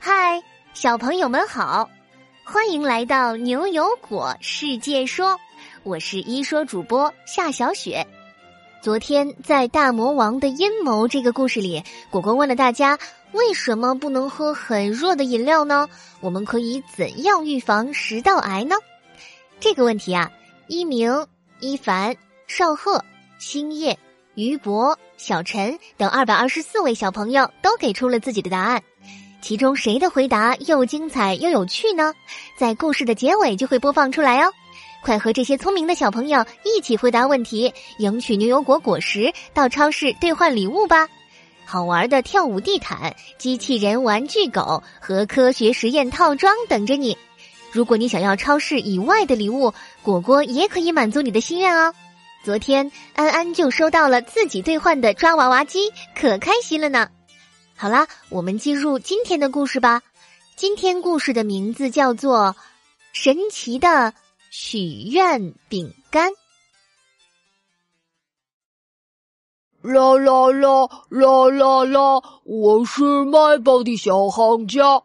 嗨，小朋友们好，欢迎来到牛油果世界说，我是一说主播夏小雪。昨天在大魔王的阴谋这个故事里，果果问了大家为什么不能喝很热的饮料呢？我们可以怎样预防食道癌呢？这个问题啊，一鸣、一凡、少鹤、星夜、于博、小陈等二百二十四位小朋友都给出了自己的答案。其中谁的回答又精彩又有趣呢？在故事的结尾就会播放出来哦！快和这些聪明的小朋友一起回答问题，赢取牛油果果实，到超市兑换礼物吧！好玩的跳舞地毯、机器人玩具狗和科学实验套装等着你。如果你想要超市以外的礼物，果果也可以满足你的心愿哦。昨天安安就收到了自己兑换的抓娃娃机，可开心了呢。好啦，我们进入今天的故事吧。今天故事的名字叫做《神奇的许愿饼干》。啦啦啦啦啦啦！我是卖报的小行家，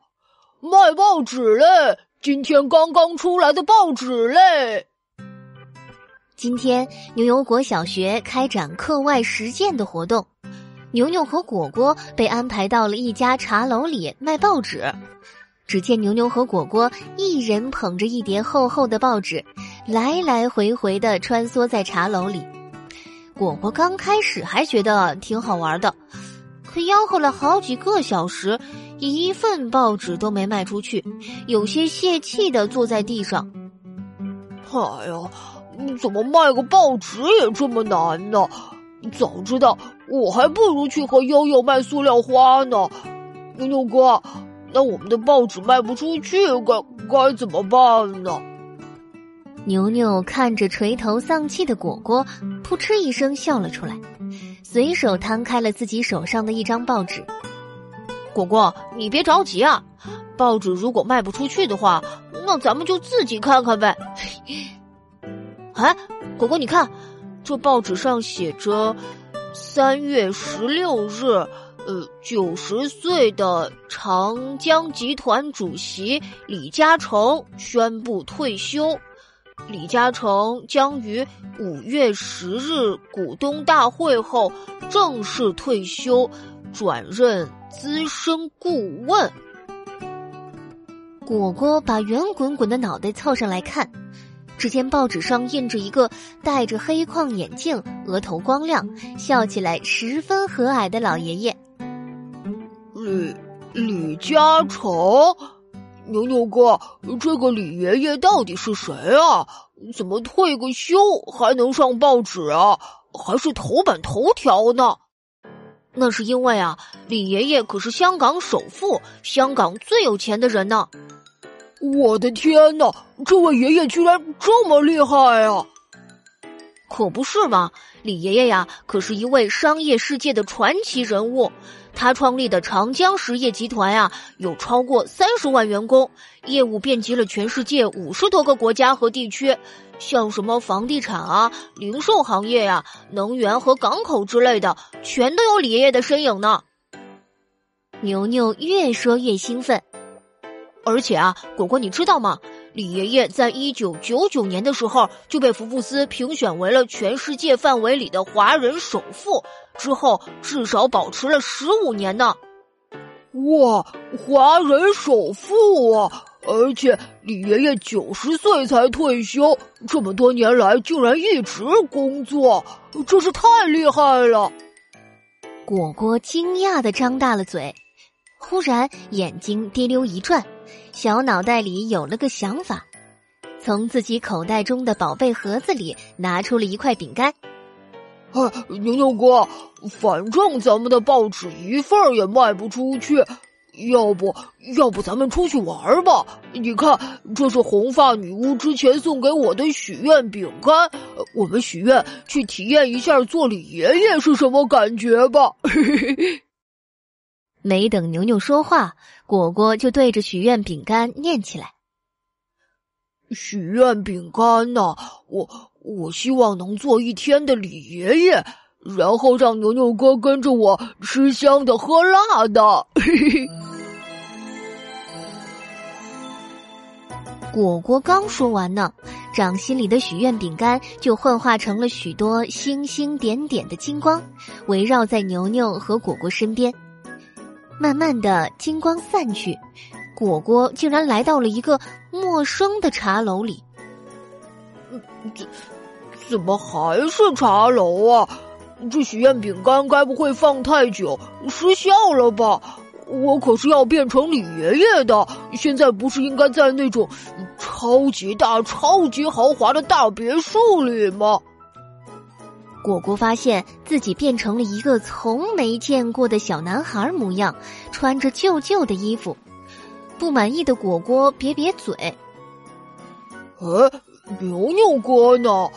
卖报纸嘞！今天刚刚出来的报纸嘞！今天牛油果小学开展课外实践的活动。牛牛和果果被安排到了一家茶楼里卖报纸。只见牛牛和果果一人捧着一叠厚厚的报纸，来来回回的穿梭在茶楼里。果果刚开始还觉得挺好玩的，可吆喝了好几个小时，一份报纸都没卖出去，有些泄气的坐在地上。哎呀，怎么卖个报纸也这么难呢？早知道，我还不如去和悠悠卖塑料花呢。牛牛哥，那我们的报纸卖不出去，该该怎么办呢？牛牛看着垂头丧气的果果，扑哧一声笑了出来，随手摊开了自己手上的一张报纸。果果，你别着急啊，报纸如果卖不出去的话，那咱们就自己看看呗。哎，果果，你看。这报纸上写着：“三月十六日，呃，九十岁的长江集团主席李嘉诚宣布退休。李嘉诚将于五月十日股东大会后正式退休，转任资深顾问。”果果把圆滚滚的脑袋凑上来看。只见报纸上印着一个戴着黑框眼镜、额头光亮、笑起来十分和蔼的老爷爷。李李嘉诚，牛牛哥，这个李爷爷到底是谁啊？怎么退个休还能上报纸啊？还是头版头条呢？那是因为啊，李爷爷可是香港首富，香港最有钱的人呢。我的天哪！这位爷爷居然这么厉害啊！可不是嘛，李爷爷呀，可是一位商业世界的传奇人物。他创立的长江实业集团呀，有超过三十万员工，业务遍及了全世界五十多个国家和地区，像什么房地产啊、零售行业呀、能源和港口之类的，全都有李爷爷的身影呢。牛牛越说越兴奋。而且啊，果果，你知道吗？李爷爷在一九九九年的时候就被福布斯评选为了全世界范围里的华人首富，之后至少保持了十五年呢。哇，华人首富啊！而且李爷爷九十岁才退休，这么多年来竟然一直工作，真是太厉害了。果果惊讶的张大了嘴，忽然眼睛滴溜一转。小脑袋里有了个想法，从自己口袋中的宝贝盒子里拿出了一块饼干。啊，牛牛哥，反正咱们的报纸一份也卖不出去，要不要不咱们出去玩儿吧？你看，这是红发女巫之前送给我的许愿饼干，我们许愿去体验一下做李爷爷是什么感觉吧。嘿嘿嘿。没等牛牛说话，果果就对着许愿饼干念起来：“许愿饼干呐，我我希望能做一天的李爷爷，然后让牛牛哥跟着我吃香的喝辣的。”果果刚说完呢，掌心里的许愿饼干就幻化成了许多星星点点的金光，围绕在牛牛和果果身边。慢慢的，金光散去，果果竟然来到了一个陌生的茶楼里。怎怎么还是茶楼啊？这许愿饼干该不会放太久失效了吧？我可是要变成李爷爷的，现在不是应该在那种超级大、超级豪华的大别墅里吗？果果发现自己变成了一个从没见过的小男孩模样，穿着旧旧的衣服。不满意的果果瘪瘪嘴：“哎，牛牛哥呢？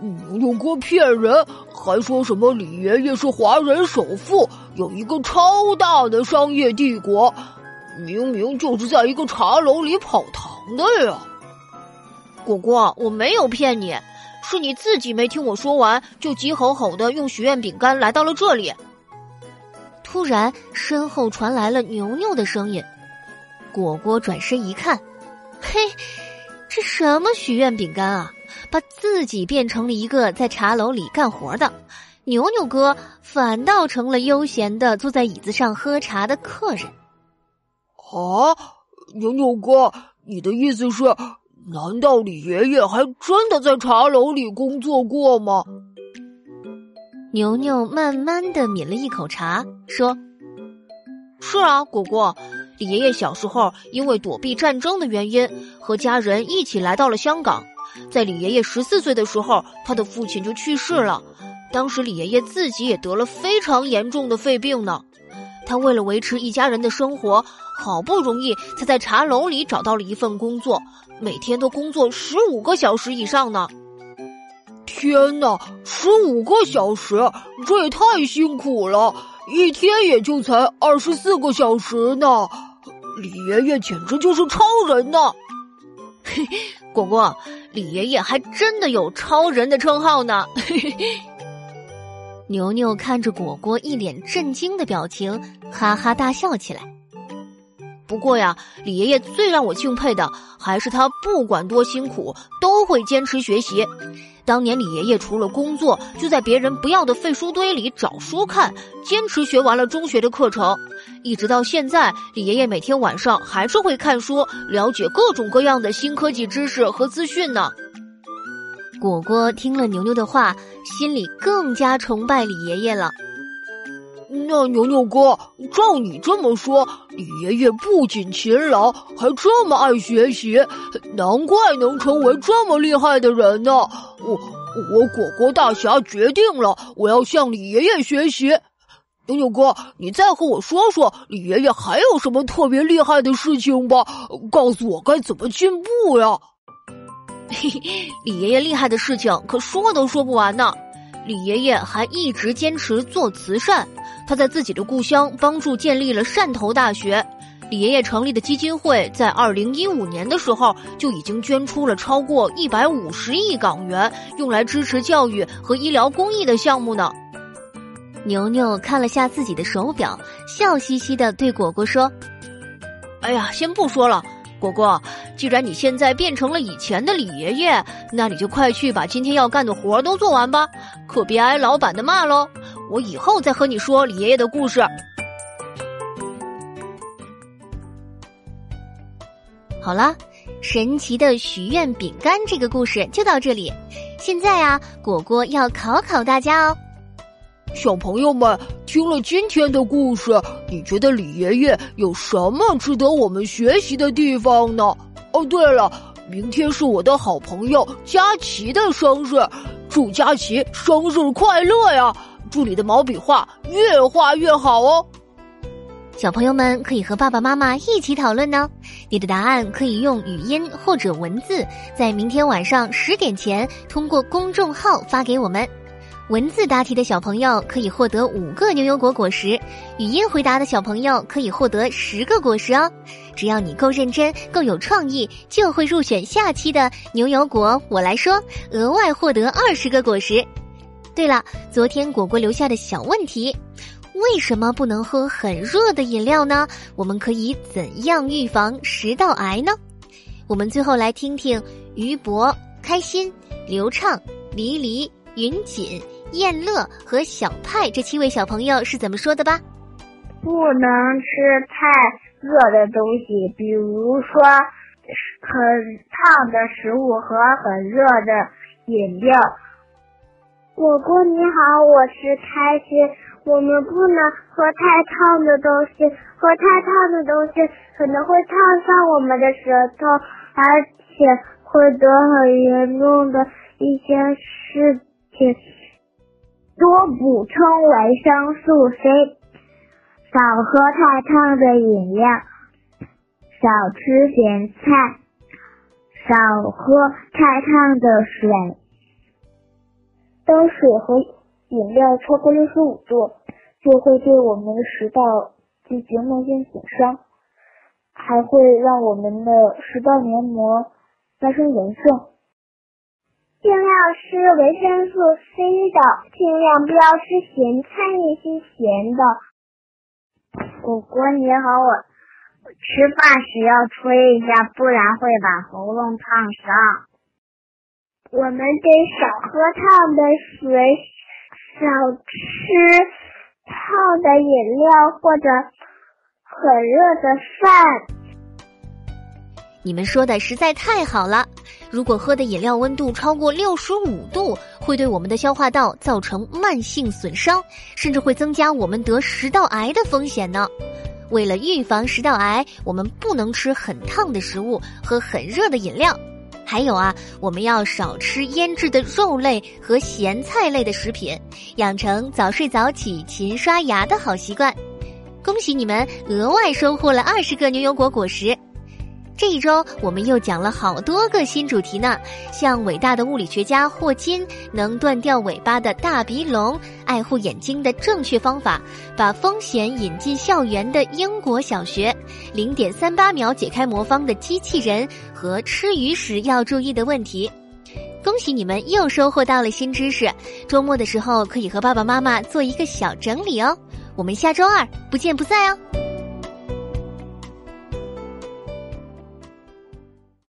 牛牛哥骗人，还说什么李爷爷是华人首富，有一个超大的商业帝国，明明就是在一个茶楼里跑堂的呀！”果果，我没有骗你。是你自己没听我说完，就急吼吼的用许愿饼干来到了这里。突然，身后传来了牛牛的声音。果果转身一看，嘿，这什么许愿饼干啊？把自己变成了一个在茶楼里干活的，牛牛哥反倒成了悠闲的坐在椅子上喝茶的客人。啊，牛牛哥，你的意思是？难道李爷爷还真的在茶楼里工作过吗？牛牛慢慢的抿了一口茶，说：“是啊，果果，李爷爷小时候因为躲避战争的原因，和家人一起来到了香港。在李爷爷十四岁的时候，他的父亲就去世了。当时李爷爷自己也得了非常严重的肺病呢。他为了维持一家人的生活。”好不容易才在茶楼里找到了一份工作，每天都工作十五个小时以上呢。天哪，十五个小时，这也太辛苦了！一天也就才二十四个小时呢。李爷爷简直就是超人呢！嘿嘿，果果，李爷爷还真的有超人的称号呢。嘿嘿嘿。牛牛看着果果一脸震惊的表情，哈哈大笑起来。不过呀，李爷爷最让我敬佩的还是他不管多辛苦都会坚持学习。当年李爷爷除了工作，就在别人不要的废书堆里找书看，坚持学完了中学的课程。一直到现在，李爷爷每天晚上还是会看书，了解各种各样的新科技知识和资讯呢。果果听了牛牛的话，心里更加崇拜李爷爷了。那牛牛哥，照你这么说，李爷爷不仅勤劳，还这么爱学习，难怪能成为这么厉害的人呢。我我果果大侠决定了，我要向李爷爷学习。牛牛哥，你再和我说说李爷爷还有什么特别厉害的事情吧，告诉我该怎么进步呀。嘿嘿，李爷爷厉害的事情可说都说不完呢。李爷爷还一直坚持做慈善。他在自己的故乡帮助建立了汕头大学。李爷爷成立的基金会在二零一五年的时候就已经捐出了超过一百五十亿港元，用来支持教育和医疗公益的项目呢。牛牛看了下自己的手表，笑嘻嘻的对果果说：“哎呀，先不说了，果果，既然你现在变成了以前的李爷爷，那你就快去把今天要干的活都做完吧，可别挨老板的骂喽。”我以后再和你说李爷爷的故事。好了，神奇的许愿饼干这个故事就到这里。现在啊，果果要考考大家哦。小朋友们，听了今天的故事，你觉得李爷爷有什么值得我们学习的地方呢？哦，对了，明天是我的好朋友佳琪的生日，祝佳琪生日快乐呀！祝你的毛笔画越画越好哦！小朋友们可以和爸爸妈妈一起讨论呢。你的答案可以用语音或者文字，在明天晚上十点前通过公众号发给我们。文字答题的小朋友可以获得五个牛油果果实，语音回答的小朋友可以获得十个果实哦。只要你够认真、够有创意，就会入选下期的牛油果。我来说，额外获得二十个果实。对了，昨天果果留下的小问题：为什么不能喝很热的饮料呢？我们可以怎样预防食道癌呢？我们最后来听听于博、开心、刘畅、黎黎、云锦、燕乐和小派这七位小朋友是怎么说的吧。不能吃太热的东西，比如说很烫的食物和很热的饮料。果果你好，我是开心。我们不能喝太烫的东西，喝太烫的东西可能会烫伤我们的舌头，而且会得很严重的一些事情。多补充维生素 C，少喝太烫的饮料，少吃咸菜，少喝太烫的水。当水和饮料超过六十五度，就会对我们的食道进行慢性损伤，还会让我们的食道黏膜发生炎症。尽量吃维生素 C 的，尽量不要吃咸菜那些咸的。果果你好，我吃饭时要吹一下，不然会把喉咙烫伤。我们得少喝烫的水，少吃烫的饮料或者很热的饭。你们说的实在太好了！如果喝的饮料温度超过六十五度，会对我们的消化道造成慢性损伤，甚至会增加我们得食道癌的风险呢。为了预防食道癌，我们不能吃很烫的食物和很热的饮料。还有啊，我们要少吃腌制的肉类和咸菜类的食品，养成早睡早起、勤刷牙的好习惯。恭喜你们额外收获了二十个牛油果果实。这一周我们又讲了好多个新主题呢，像伟大的物理学家霍金能断掉尾巴的大鼻龙，爱护眼睛的正确方法，把风险引进校园的英国小学，零点三八秒解开魔方的机器人和吃鱼时要注意的问题。恭喜你们又收获到了新知识，周末的时候可以和爸爸妈妈做一个小整理哦。我们下周二不见不散哦。